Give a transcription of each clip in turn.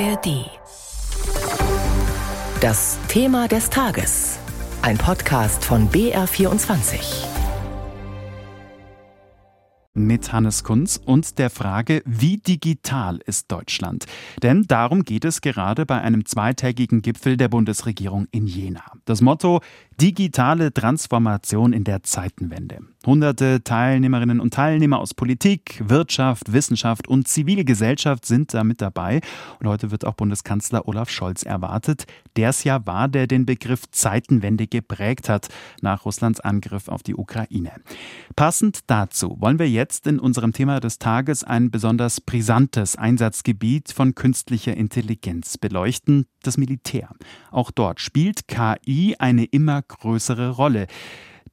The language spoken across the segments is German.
ARD. Das Thema des Tages. Ein Podcast von BR24 mit Hannes Kunz und der Frage, wie digital ist Deutschland? Denn darum geht es gerade bei einem zweitägigen Gipfel der Bundesregierung in Jena. Das Motto Digitale Transformation in der Zeitenwende. Hunderte Teilnehmerinnen und Teilnehmer aus Politik, Wirtschaft, Wissenschaft und Zivilgesellschaft sind da mit dabei. Und heute wird auch Bundeskanzler Olaf Scholz erwartet, der es ja war, der den Begriff Zeitenwende geprägt hat nach Russlands Angriff auf die Ukraine. Passend dazu wollen wir jetzt in unserem Thema des Tages ein besonders brisantes Einsatzgebiet von künstlicher Intelligenz beleuchten, das Militär. Auch dort spielt KI eine immer größere Rolle.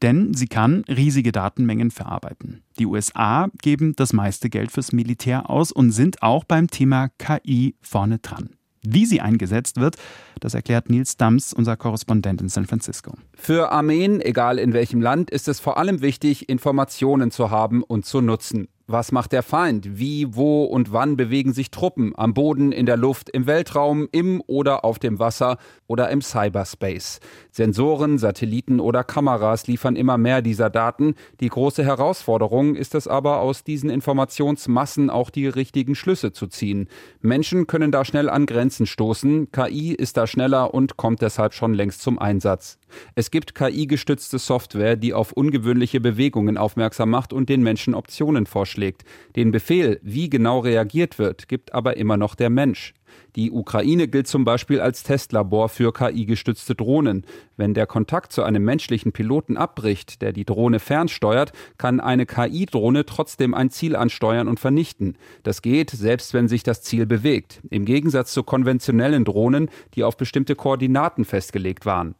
Denn sie kann riesige Datenmengen verarbeiten. Die USA geben das meiste Geld fürs Militär aus und sind auch beim Thema KI vorne dran. Wie sie eingesetzt wird, das erklärt Nils Dams, unser Korrespondent in San Francisco. Für Armeen, egal in welchem Land, ist es vor allem wichtig, Informationen zu haben und zu nutzen. Was macht der Feind? Wie, wo und wann bewegen sich Truppen? Am Boden, in der Luft, im Weltraum, im oder auf dem Wasser oder im Cyberspace. Sensoren, Satelliten oder Kameras liefern immer mehr dieser Daten. Die große Herausforderung ist es aber, aus diesen Informationsmassen auch die richtigen Schlüsse zu ziehen. Menschen können da schnell an Grenzen stoßen. KI ist da schneller und kommt deshalb schon längst zum Einsatz. Es gibt KI-gestützte Software, die auf ungewöhnliche Bewegungen aufmerksam macht und den Menschen Optionen vorschlägt. Den Befehl, wie genau reagiert wird, gibt aber immer noch der Mensch. Die Ukraine gilt zum Beispiel als Testlabor für KI-gestützte Drohnen. Wenn der Kontakt zu einem menschlichen Piloten abbricht, der die Drohne fernsteuert, kann eine KI-Drohne trotzdem ein Ziel ansteuern und vernichten. Das geht, selbst wenn sich das Ziel bewegt. Im Gegensatz zu konventionellen Drohnen, die auf bestimmte Koordinaten festgelegt waren.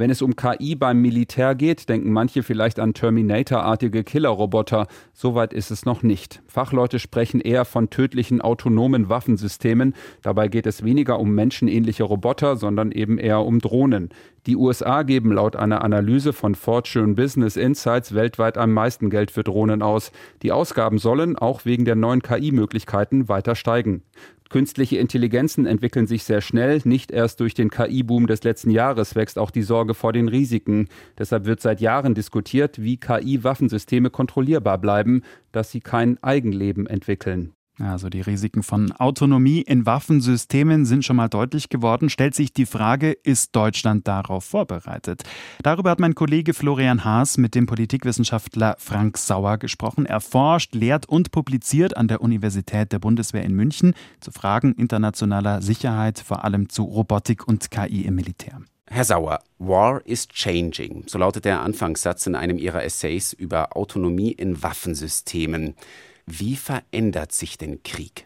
Wenn es um KI beim Militär geht, denken manche vielleicht an Terminator-artige Killerroboter. Soweit ist es noch nicht. Fachleute sprechen eher von tödlichen autonomen Waffensystemen. Dabei geht es weniger um menschenähnliche Roboter, sondern eben eher um Drohnen. Die USA geben laut einer Analyse von Fortune Business Insights weltweit am meisten Geld für Drohnen aus. Die Ausgaben sollen, auch wegen der neuen KI-Möglichkeiten, weiter steigen. Künstliche Intelligenzen entwickeln sich sehr schnell. Nicht erst durch den KI-Boom des letzten Jahres wächst auch die Sorge vor den Risiken. Deshalb wird seit Jahren diskutiert, wie KI-Waffensysteme kontrollierbar bleiben, dass sie kein Eigenleben entwickeln. Also die Risiken von Autonomie in Waffensystemen sind schon mal deutlich geworden. Stellt sich die Frage, ist Deutschland darauf vorbereitet? Darüber hat mein Kollege Florian Haas mit dem Politikwissenschaftler Frank Sauer gesprochen. Er forscht, lehrt und publiziert an der Universität der Bundeswehr in München zu Fragen internationaler Sicherheit, vor allem zu Robotik und KI im Militär. Herr Sauer, War is changing, so lautet der Anfangssatz in einem Ihrer Essays über Autonomie in Waffensystemen. Wie verändert sich denn Krieg?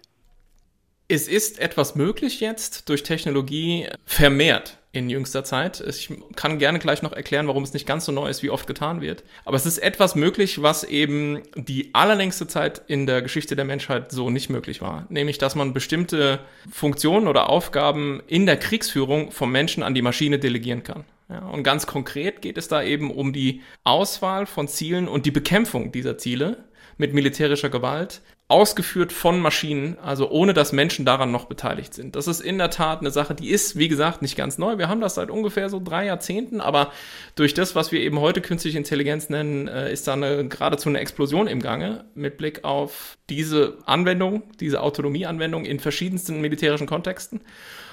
Es ist etwas möglich jetzt durch Technologie vermehrt in jüngster Zeit. Ich kann gerne gleich noch erklären, warum es nicht ganz so neu ist, wie oft getan wird. Aber es ist etwas möglich, was eben die allerlängste Zeit in der Geschichte der Menschheit so nicht möglich war. Nämlich, dass man bestimmte Funktionen oder Aufgaben in der Kriegsführung vom Menschen an die Maschine delegieren kann. Ja, und ganz konkret geht es da eben um die Auswahl von Zielen und die Bekämpfung dieser Ziele mit militärischer Gewalt, ausgeführt von Maschinen, also ohne dass Menschen daran noch beteiligt sind. Das ist in der Tat eine Sache, die ist, wie gesagt, nicht ganz neu. Wir haben das seit ungefähr so drei Jahrzehnten, aber durch das, was wir eben heute künstliche Intelligenz nennen, äh, ist da eine, geradezu eine Explosion im Gange mit Blick auf diese Anwendung, diese Autonomieanwendung in verschiedensten militärischen Kontexten.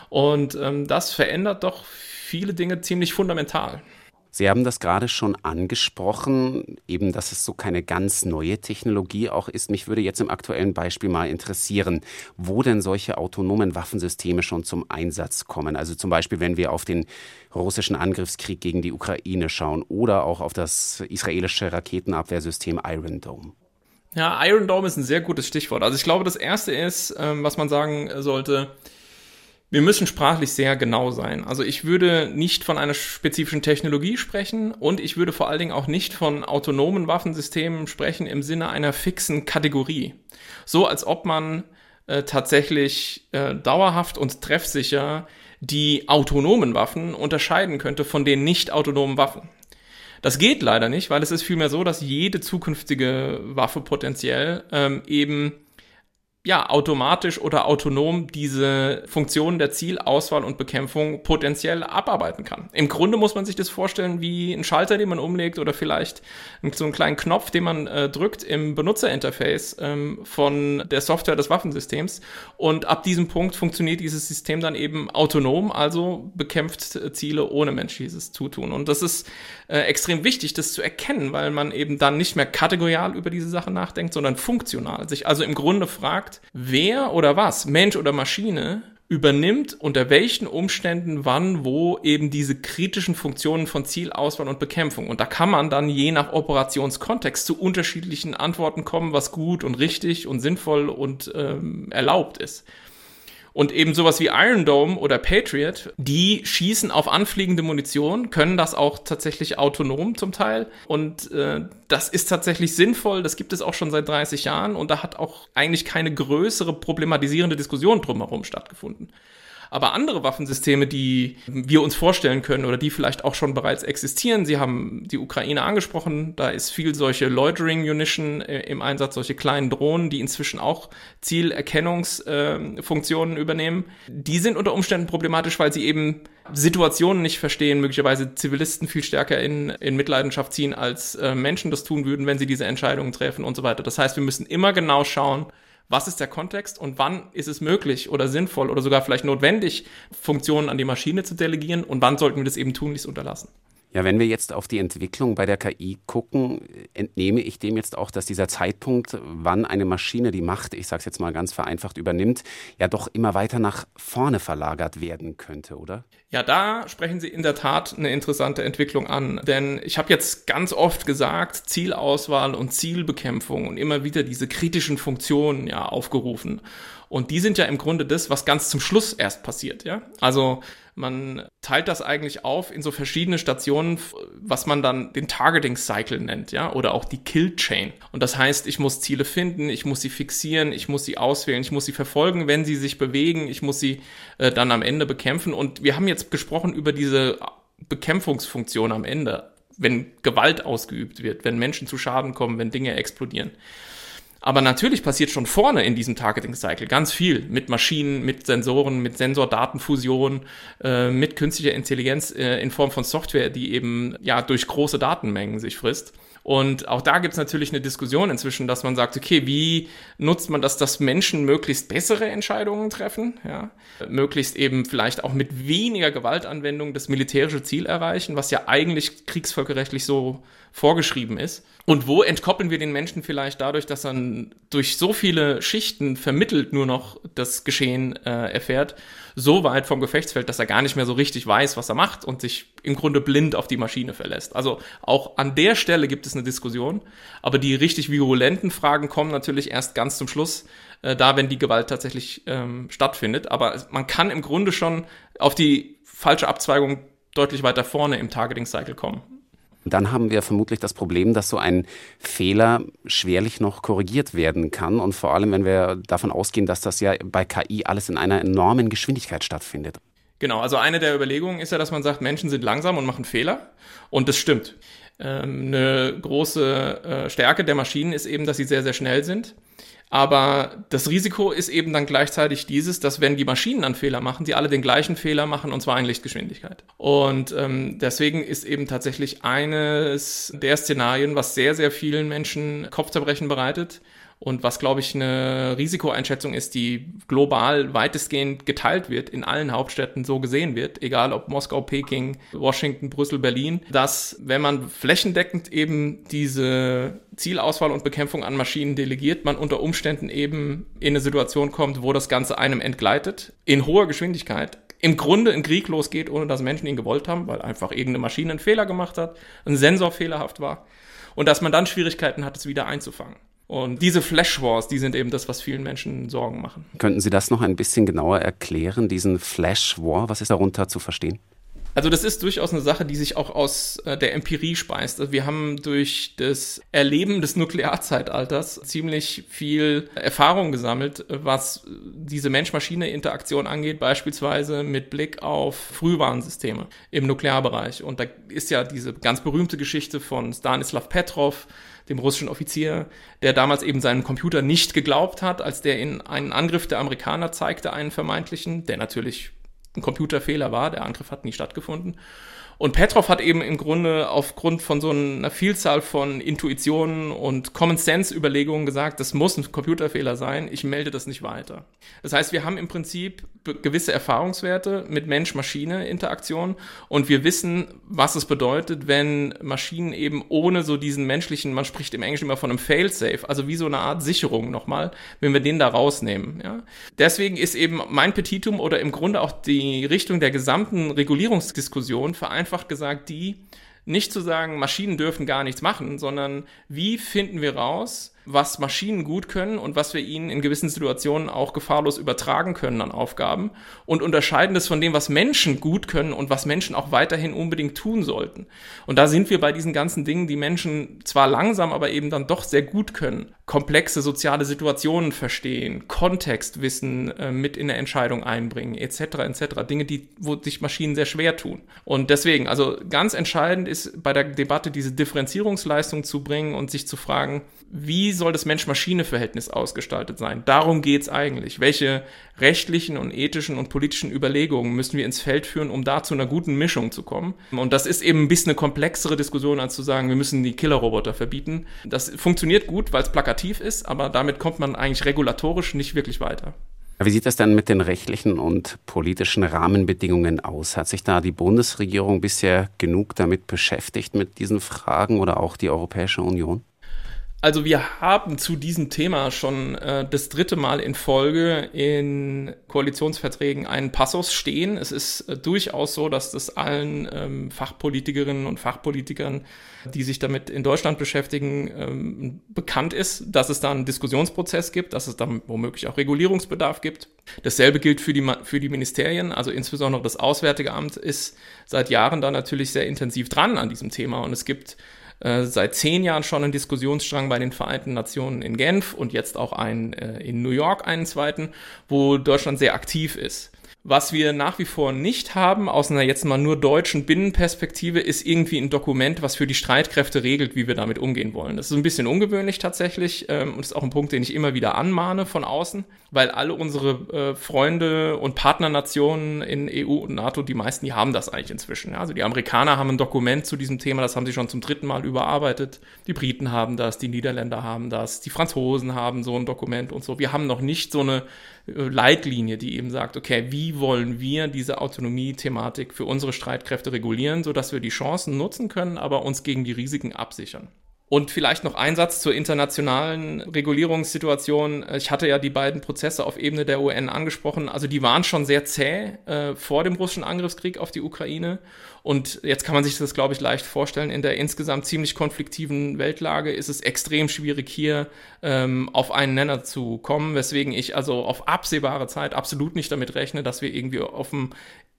Und ähm, das verändert doch viele Dinge ziemlich fundamental. Sie haben das gerade schon angesprochen, eben, dass es so keine ganz neue Technologie auch ist. Mich würde jetzt im aktuellen Beispiel mal interessieren, wo denn solche autonomen Waffensysteme schon zum Einsatz kommen. Also zum Beispiel, wenn wir auf den russischen Angriffskrieg gegen die Ukraine schauen oder auch auf das israelische Raketenabwehrsystem Iron Dome. Ja, Iron Dome ist ein sehr gutes Stichwort. Also ich glaube, das erste ist, ähm, was man sagen sollte, wir müssen sprachlich sehr genau sein. Also ich würde nicht von einer spezifischen Technologie sprechen und ich würde vor allen Dingen auch nicht von autonomen Waffensystemen sprechen im Sinne einer fixen Kategorie. So als ob man äh, tatsächlich äh, dauerhaft und treffsicher die autonomen Waffen unterscheiden könnte von den nicht autonomen Waffen. Das geht leider nicht, weil es ist vielmehr so, dass jede zukünftige Waffe potenziell ähm, eben ja, automatisch oder autonom diese Funktionen der Zielauswahl und Bekämpfung potenziell abarbeiten kann. Im Grunde muss man sich das vorstellen wie ein Schalter, den man umlegt oder vielleicht so einen kleinen Knopf, den man äh, drückt im Benutzerinterface ähm, von der Software des Waffensystems. Und ab diesem Punkt funktioniert dieses System dann eben autonom, also bekämpft Ziele ohne menschliches Zutun. Und das ist äh, extrem wichtig, das zu erkennen, weil man eben dann nicht mehr kategorial über diese Sache nachdenkt, sondern funktional. Sich also im Grunde fragt, fragt, wer oder was, Mensch oder Maschine, übernimmt unter welchen Umständen wann wo eben diese kritischen Funktionen von Zielauswahl und Bekämpfung. Und da kann man dann je nach Operationskontext zu unterschiedlichen Antworten kommen, was gut und richtig und sinnvoll und ähm, erlaubt ist. Und eben sowas wie Iron Dome oder Patriot, die schießen auf anfliegende Munition, können das auch tatsächlich autonom zum Teil. Und äh, das ist tatsächlich sinnvoll, das gibt es auch schon seit 30 Jahren und da hat auch eigentlich keine größere problematisierende Diskussion drumherum stattgefunden. Aber andere Waffensysteme, die wir uns vorstellen können oder die vielleicht auch schon bereits existieren, Sie haben die Ukraine angesprochen, da ist viel solche Loitering Munition äh, im Einsatz, solche kleinen Drohnen, die inzwischen auch Zielerkennungsfunktionen äh, übernehmen. Die sind unter Umständen problematisch, weil sie eben Situationen nicht verstehen, möglicherweise Zivilisten viel stärker in, in Mitleidenschaft ziehen, als äh, Menschen das tun würden, wenn sie diese Entscheidungen treffen und so weiter. Das heißt, wir müssen immer genau schauen, was ist der Kontext und wann ist es möglich oder sinnvoll oder sogar vielleicht notwendig, Funktionen an die Maschine zu delegieren und wann sollten wir das eben tunlichst unterlassen. Ja, wenn wir jetzt auf die Entwicklung bei der KI gucken, entnehme ich dem jetzt auch, dass dieser Zeitpunkt, wann eine Maschine die Macht, ich sage es jetzt mal ganz vereinfacht, übernimmt, ja doch immer weiter nach vorne verlagert werden könnte, oder? Ja, da sprechen Sie in der Tat eine interessante Entwicklung an. Denn ich habe jetzt ganz oft gesagt, Zielauswahl und Zielbekämpfung und immer wieder diese kritischen Funktionen ja aufgerufen. Und die sind ja im Grunde das, was ganz zum Schluss erst passiert, ja. Also man teilt das eigentlich auf in so verschiedene Stationen, was man dann den Targeting Cycle nennt, ja, oder auch die Kill Chain. Und das heißt, ich muss Ziele finden, ich muss sie fixieren, ich muss sie auswählen, ich muss sie verfolgen, wenn sie sich bewegen, ich muss sie äh, dann am Ende bekämpfen. Und wir haben jetzt gesprochen über diese Bekämpfungsfunktion am Ende, wenn Gewalt ausgeübt wird, wenn Menschen zu Schaden kommen, wenn Dinge explodieren. Aber natürlich passiert schon vorne in diesem Targeting-Cycle ganz viel mit Maschinen, mit Sensoren, mit Sensordatenfusion, äh, mit künstlicher Intelligenz äh, in Form von Software, die eben ja durch große Datenmengen sich frisst. Und auch da gibt es natürlich eine Diskussion inzwischen, dass man sagt, okay, wie nutzt man das, dass Menschen möglichst bessere Entscheidungen treffen, ja, möglichst eben vielleicht auch mit weniger Gewaltanwendung das militärische Ziel erreichen, was ja eigentlich kriegsvölkerrechtlich so vorgeschrieben ist. Und wo entkoppeln wir den Menschen vielleicht dadurch, dass er durch so viele Schichten vermittelt nur noch das Geschehen äh, erfährt, so weit vom Gefechtsfeld, dass er gar nicht mehr so richtig weiß, was er macht und sich im Grunde blind auf die Maschine verlässt. Also auch an der Stelle gibt es eine Diskussion, aber die richtig virulenten Fragen kommen natürlich erst ganz zum Schluss, äh, da wenn die Gewalt tatsächlich ähm, stattfindet. Aber man kann im Grunde schon auf die falsche Abzweigung deutlich weiter vorne im Targeting Cycle kommen. Dann haben wir vermutlich das Problem, dass so ein Fehler schwerlich noch korrigiert werden kann. Und vor allem, wenn wir davon ausgehen, dass das ja bei KI alles in einer enormen Geschwindigkeit stattfindet. Genau, also eine der Überlegungen ist ja, dass man sagt, Menschen sind langsam und machen Fehler. Und das stimmt. Ähm, eine große äh, Stärke der Maschinen ist eben, dass sie sehr, sehr schnell sind. Aber das Risiko ist eben dann gleichzeitig dieses, dass wenn die Maschinen einen Fehler machen, sie alle den gleichen Fehler machen und zwar in Lichtgeschwindigkeit. Und ähm, deswegen ist eben tatsächlich eines der Szenarien, was sehr, sehr vielen Menschen Kopfzerbrechen bereitet, und was, glaube ich, eine Risikoeinschätzung ist, die global weitestgehend geteilt wird, in allen Hauptstädten so gesehen wird, egal ob Moskau, Peking, Washington, Brüssel, Berlin, dass wenn man flächendeckend eben diese Zielauswahl und Bekämpfung an Maschinen delegiert, man unter Umständen eben in eine Situation kommt, wo das Ganze einem entgleitet, in hoher Geschwindigkeit, im Grunde ein Krieg losgeht, ohne dass Menschen ihn gewollt haben, weil einfach irgendeine Maschine einen Fehler gemacht hat, ein Sensor fehlerhaft war und dass man dann Schwierigkeiten hat, es wieder einzufangen. Und diese Flash Wars, die sind eben das, was vielen Menschen Sorgen machen. Könnten Sie das noch ein bisschen genauer erklären, diesen Flash War? Was ist darunter zu verstehen? Also das ist durchaus eine Sache, die sich auch aus äh, der Empirie speist. Also wir haben durch das Erleben des Nuklearzeitalters ziemlich viel Erfahrung gesammelt, was diese Mensch-Maschine-Interaktion angeht, beispielsweise mit Blick auf Frühwarnsysteme im Nuklearbereich. Und da ist ja diese ganz berühmte Geschichte von Stanislav Petrov, dem russischen Offizier, der damals eben seinen Computer nicht geglaubt hat, als der in einen Angriff der Amerikaner zeigte, einen vermeintlichen, der natürlich ein Computerfehler war, der Angriff hat nie stattgefunden. Und Petrov hat eben im Grunde aufgrund von so einer Vielzahl von Intuitionen und Common Sense Überlegungen gesagt, das muss ein Computerfehler sein, ich melde das nicht weiter. Das heißt, wir haben im Prinzip gewisse Erfahrungswerte mit Mensch-Maschine-Interaktion und wir wissen, was es bedeutet, wenn Maschinen eben ohne so diesen menschlichen, man spricht im Englischen immer von einem Fail-Safe, also wie so eine Art Sicherung nochmal, wenn wir den da rausnehmen. Ja? Deswegen ist eben mein Petitum oder im Grunde auch die Richtung der gesamten Regulierungsdiskussion vereinfacht vereinfacht gesagt die, nicht zu sagen, Maschinen dürfen gar nichts machen, sondern wie finden wir raus, was Maschinen gut können und was wir ihnen in gewissen Situationen auch gefahrlos übertragen können an Aufgaben und unterscheiden das von dem, was Menschen gut können und was Menschen auch weiterhin unbedingt tun sollten. Und da sind wir bei diesen ganzen Dingen, die Menschen zwar langsam, aber eben dann doch sehr gut können. Komplexe soziale Situationen verstehen, Kontextwissen äh, mit in der Entscheidung einbringen, etc. etc. Dinge, die, wo sich Maschinen sehr schwer tun. Und deswegen, also ganz entscheidend ist bei der Debatte diese Differenzierungsleistung zu bringen und sich zu fragen, wie soll das Mensch-Maschine-Verhältnis ausgestaltet sein? Darum geht's eigentlich. Welche rechtlichen und ethischen und politischen Überlegungen müssen wir ins Feld führen, um da zu einer guten Mischung zu kommen? Und das ist eben ein bisschen eine komplexere Diskussion, als zu sagen, wir müssen die Killerroboter verbieten. Das funktioniert gut, weil es plakativ ist, aber damit kommt man eigentlich regulatorisch nicht wirklich weiter. Wie sieht das dann mit den rechtlichen und politischen Rahmenbedingungen aus? Hat sich da die Bundesregierung bisher genug damit beschäftigt, mit diesen Fragen oder auch die Europäische Union? Also wir haben zu diesem Thema schon äh, das dritte Mal in Folge in Koalitionsverträgen einen Passus stehen. Es ist äh, durchaus so, dass das allen ähm, Fachpolitikerinnen und Fachpolitikern, die sich damit in Deutschland beschäftigen, ähm, bekannt ist, dass es da einen Diskussionsprozess gibt, dass es dann womöglich auch Regulierungsbedarf gibt. Dasselbe gilt für die, für die Ministerien, also insbesondere das Auswärtige Amt ist seit Jahren da natürlich sehr intensiv dran an diesem Thema und es gibt äh, seit zehn Jahren schon einen Diskussionsstrang bei den Vereinten Nationen in Genf und jetzt auch einen äh, in New York, einen zweiten, wo Deutschland sehr aktiv ist. Was wir nach wie vor nicht haben, aus einer jetzt mal nur deutschen Binnenperspektive, ist irgendwie ein Dokument, was für die Streitkräfte regelt, wie wir damit umgehen wollen. Das ist ein bisschen ungewöhnlich tatsächlich ähm, und ist auch ein Punkt, den ich immer wieder anmahne von außen, weil alle unsere äh, Freunde und Partnernationen in EU und NATO, die meisten, die haben das eigentlich inzwischen. Ja? Also die Amerikaner haben ein Dokument zu diesem Thema, das haben sie schon zum dritten Mal überarbeitet. Die Briten haben das, die Niederländer haben das, die Franzosen haben so ein Dokument und so. Wir haben noch nicht so eine äh, Leitlinie, die eben sagt, okay, wie wollen wir diese Autonomie-Thematik für unsere Streitkräfte regulieren, sodass wir die Chancen nutzen können, aber uns gegen die Risiken absichern. Und vielleicht noch ein Satz zur internationalen Regulierungssituation. Ich hatte ja die beiden Prozesse auf Ebene der UN angesprochen. Also die waren schon sehr zäh äh, vor dem russischen Angriffskrieg auf die Ukraine. Und jetzt kann man sich das, glaube ich, leicht vorstellen. In der insgesamt ziemlich konfliktiven Weltlage ist es extrem schwierig, hier ähm, auf einen Nenner zu kommen, weswegen ich also auf absehbare Zeit absolut nicht damit rechne, dass wir irgendwie auf dem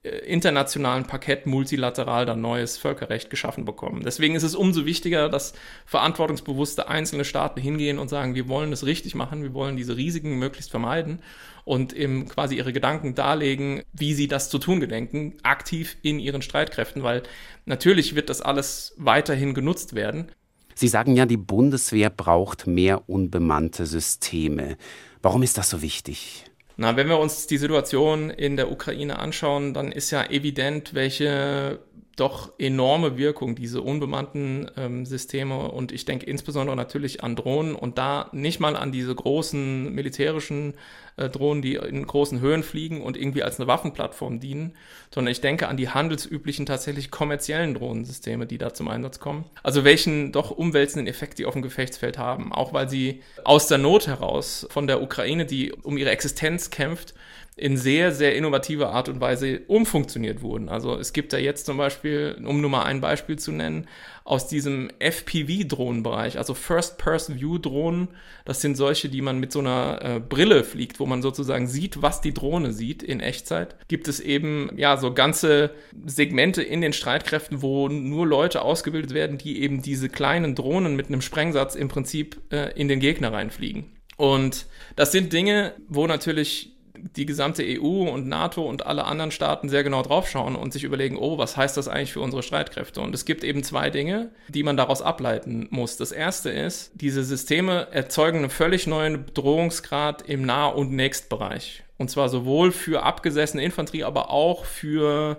internationalen Parkett multilateral dann neues Völkerrecht geschaffen bekommen. Deswegen ist es umso wichtiger, dass verantwortungsbewusste einzelne Staaten hingehen und sagen, wir wollen es richtig machen, wir wollen diese Risiken möglichst vermeiden und eben quasi ihre Gedanken darlegen, wie sie das zu tun gedenken, aktiv in ihren Streitkräften, weil natürlich wird das alles weiterhin genutzt werden. Sie sagen ja, die Bundeswehr braucht mehr unbemannte Systeme. Warum ist das so wichtig? Na, wenn wir uns die Situation in der Ukraine anschauen, dann ist ja evident, welche doch enorme Wirkung, diese unbemannten ähm, Systeme und ich denke insbesondere natürlich an Drohnen und da nicht mal an diese großen militärischen äh, Drohnen, die in großen Höhen fliegen und irgendwie als eine Waffenplattform dienen, sondern ich denke an die handelsüblichen, tatsächlich kommerziellen Drohnensysteme, die da zum Einsatz kommen. Also welchen doch umwälzenden Effekt die auf dem Gefechtsfeld haben, auch weil sie aus der Not heraus von der Ukraine, die um ihre Existenz kämpft, in sehr, sehr innovative Art und Weise umfunktioniert wurden. Also es gibt da jetzt zum Beispiel, um nur mal ein Beispiel zu nennen, aus diesem FPV-Drohnenbereich, also First-Person-View-Drohnen, das sind solche, die man mit so einer äh, Brille fliegt, wo man sozusagen sieht, was die Drohne sieht in Echtzeit, gibt es eben ja so ganze Segmente in den Streitkräften, wo nur Leute ausgebildet werden, die eben diese kleinen Drohnen mit einem Sprengsatz im Prinzip äh, in den Gegner reinfliegen. Und das sind Dinge, wo natürlich die gesamte EU und NATO und alle anderen Staaten sehr genau draufschauen und sich überlegen, oh, was heißt das eigentlich für unsere Streitkräfte? Und es gibt eben zwei Dinge, die man daraus ableiten muss. Das erste ist, diese Systeme erzeugen einen völlig neuen Bedrohungsgrad im Nah- und Nächstbereich. Und zwar sowohl für abgesessene Infanterie, aber auch für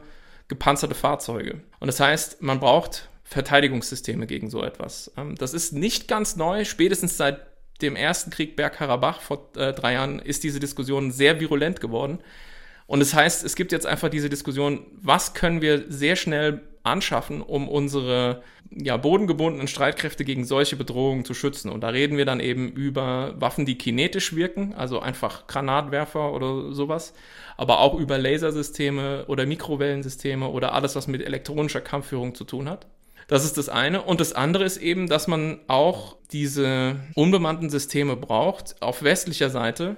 gepanzerte Fahrzeuge. Und das heißt, man braucht Verteidigungssysteme gegen so etwas. Ähm, das ist nicht ganz neu. Spätestens seit dem ersten Krieg Bergkarabach vor äh, drei Jahren ist diese Diskussion sehr virulent geworden. Und das heißt, es gibt jetzt einfach diese Diskussion, was können wir sehr schnell anschaffen, um unsere ja, bodengebundenen Streitkräfte gegen solche Bedrohungen zu schützen. Und da reden wir dann eben über Waffen, die kinetisch wirken, also einfach Granatwerfer oder sowas, aber auch über Lasersysteme oder Mikrowellensysteme oder alles, was mit elektronischer Kampfführung zu tun hat. Das ist das eine. Und das andere ist eben, dass man auch diese unbemannten Systeme braucht auf westlicher Seite,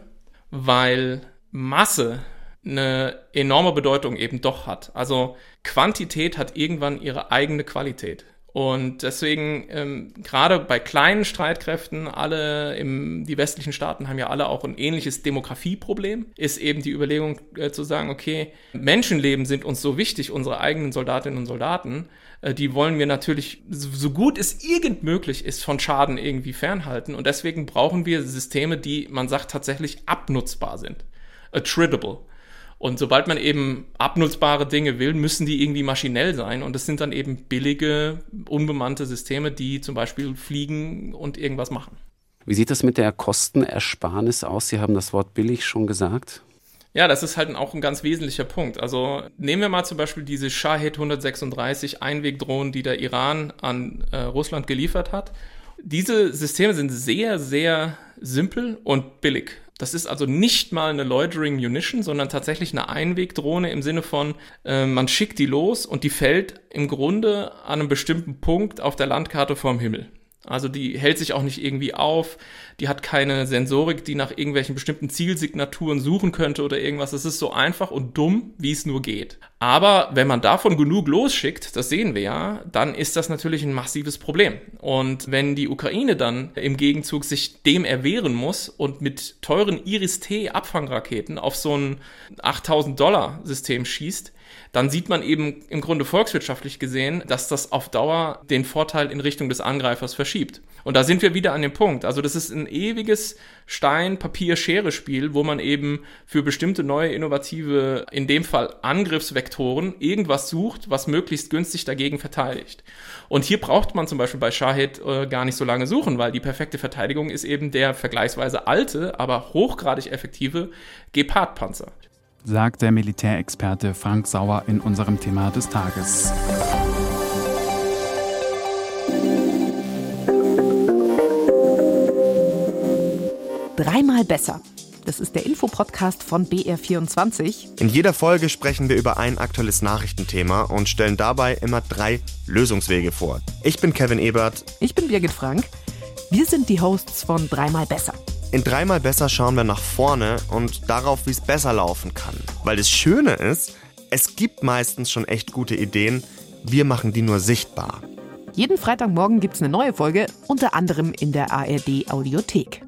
weil Masse eine enorme Bedeutung eben doch hat. Also Quantität hat irgendwann ihre eigene Qualität. Und deswegen, ähm, gerade bei kleinen Streitkräften, alle im, die westlichen Staaten haben ja alle auch ein ähnliches Demografieproblem, ist eben die Überlegung äh, zu sagen, okay, Menschenleben sind uns so wichtig, unsere eigenen Soldatinnen und Soldaten, die wollen wir natürlich, so gut es irgend möglich ist, von Schaden irgendwie fernhalten. Und deswegen brauchen wir Systeme, die, man sagt, tatsächlich abnutzbar sind. Attritable. Und sobald man eben abnutzbare Dinge will, müssen die irgendwie maschinell sein. Und das sind dann eben billige, unbemannte Systeme, die zum Beispiel fliegen und irgendwas machen. Wie sieht das mit der Kostenersparnis aus? Sie haben das Wort billig schon gesagt. Ja, das ist halt auch ein ganz wesentlicher Punkt. Also nehmen wir mal zum Beispiel diese Shahed 136 Einwegdrohnen, die der Iran an äh, Russland geliefert hat. Diese Systeme sind sehr, sehr simpel und billig. Das ist also nicht mal eine Loitering Munition, sondern tatsächlich eine Einwegdrohne im Sinne von, äh, man schickt die los und die fällt im Grunde an einem bestimmten Punkt auf der Landkarte vorm Himmel. Also die hält sich auch nicht irgendwie auf, die hat keine Sensorik, die nach irgendwelchen bestimmten Zielsignaturen suchen könnte oder irgendwas. Es ist so einfach und dumm, wie es nur geht. Aber wenn man davon genug losschickt, das sehen wir ja, dann ist das natürlich ein massives Problem. Und wenn die Ukraine dann im Gegenzug sich dem erwehren muss und mit teuren Iris-T-Abfangraketen auf so ein 8000 Dollar System schießt, dann sieht man eben im Grunde volkswirtschaftlich gesehen, dass das auf Dauer den Vorteil in Richtung des Angreifers verschiebt. Und da sind wir wieder an dem Punkt. Also das ist ein ewiges Stein, Papier, Schere Spiel, wo man eben für bestimmte neue innovative, in dem Fall Angriffsvektoren, irgendwas sucht, was möglichst günstig dagegen verteidigt. Und hier braucht man zum Beispiel bei Shahid äh, gar nicht so lange suchen, weil die perfekte Verteidigung ist eben der vergleichsweise alte, aber hochgradig effektive Gepard-Panzer sagt der Militärexperte Frank Sauer in unserem Thema des Tages. Dreimal besser. Das ist der Infopodcast von BR24. In jeder Folge sprechen wir über ein aktuelles Nachrichtenthema und stellen dabei immer drei Lösungswege vor. Ich bin Kevin Ebert. Ich bin Birgit Frank. Wir sind die Hosts von Dreimal besser. In dreimal besser schauen wir nach vorne und darauf, wie es besser laufen kann. Weil das Schöne ist, es gibt meistens schon echt gute Ideen, wir machen die nur sichtbar. Jeden Freitagmorgen gibt es eine neue Folge, unter anderem in der ARD Audiothek.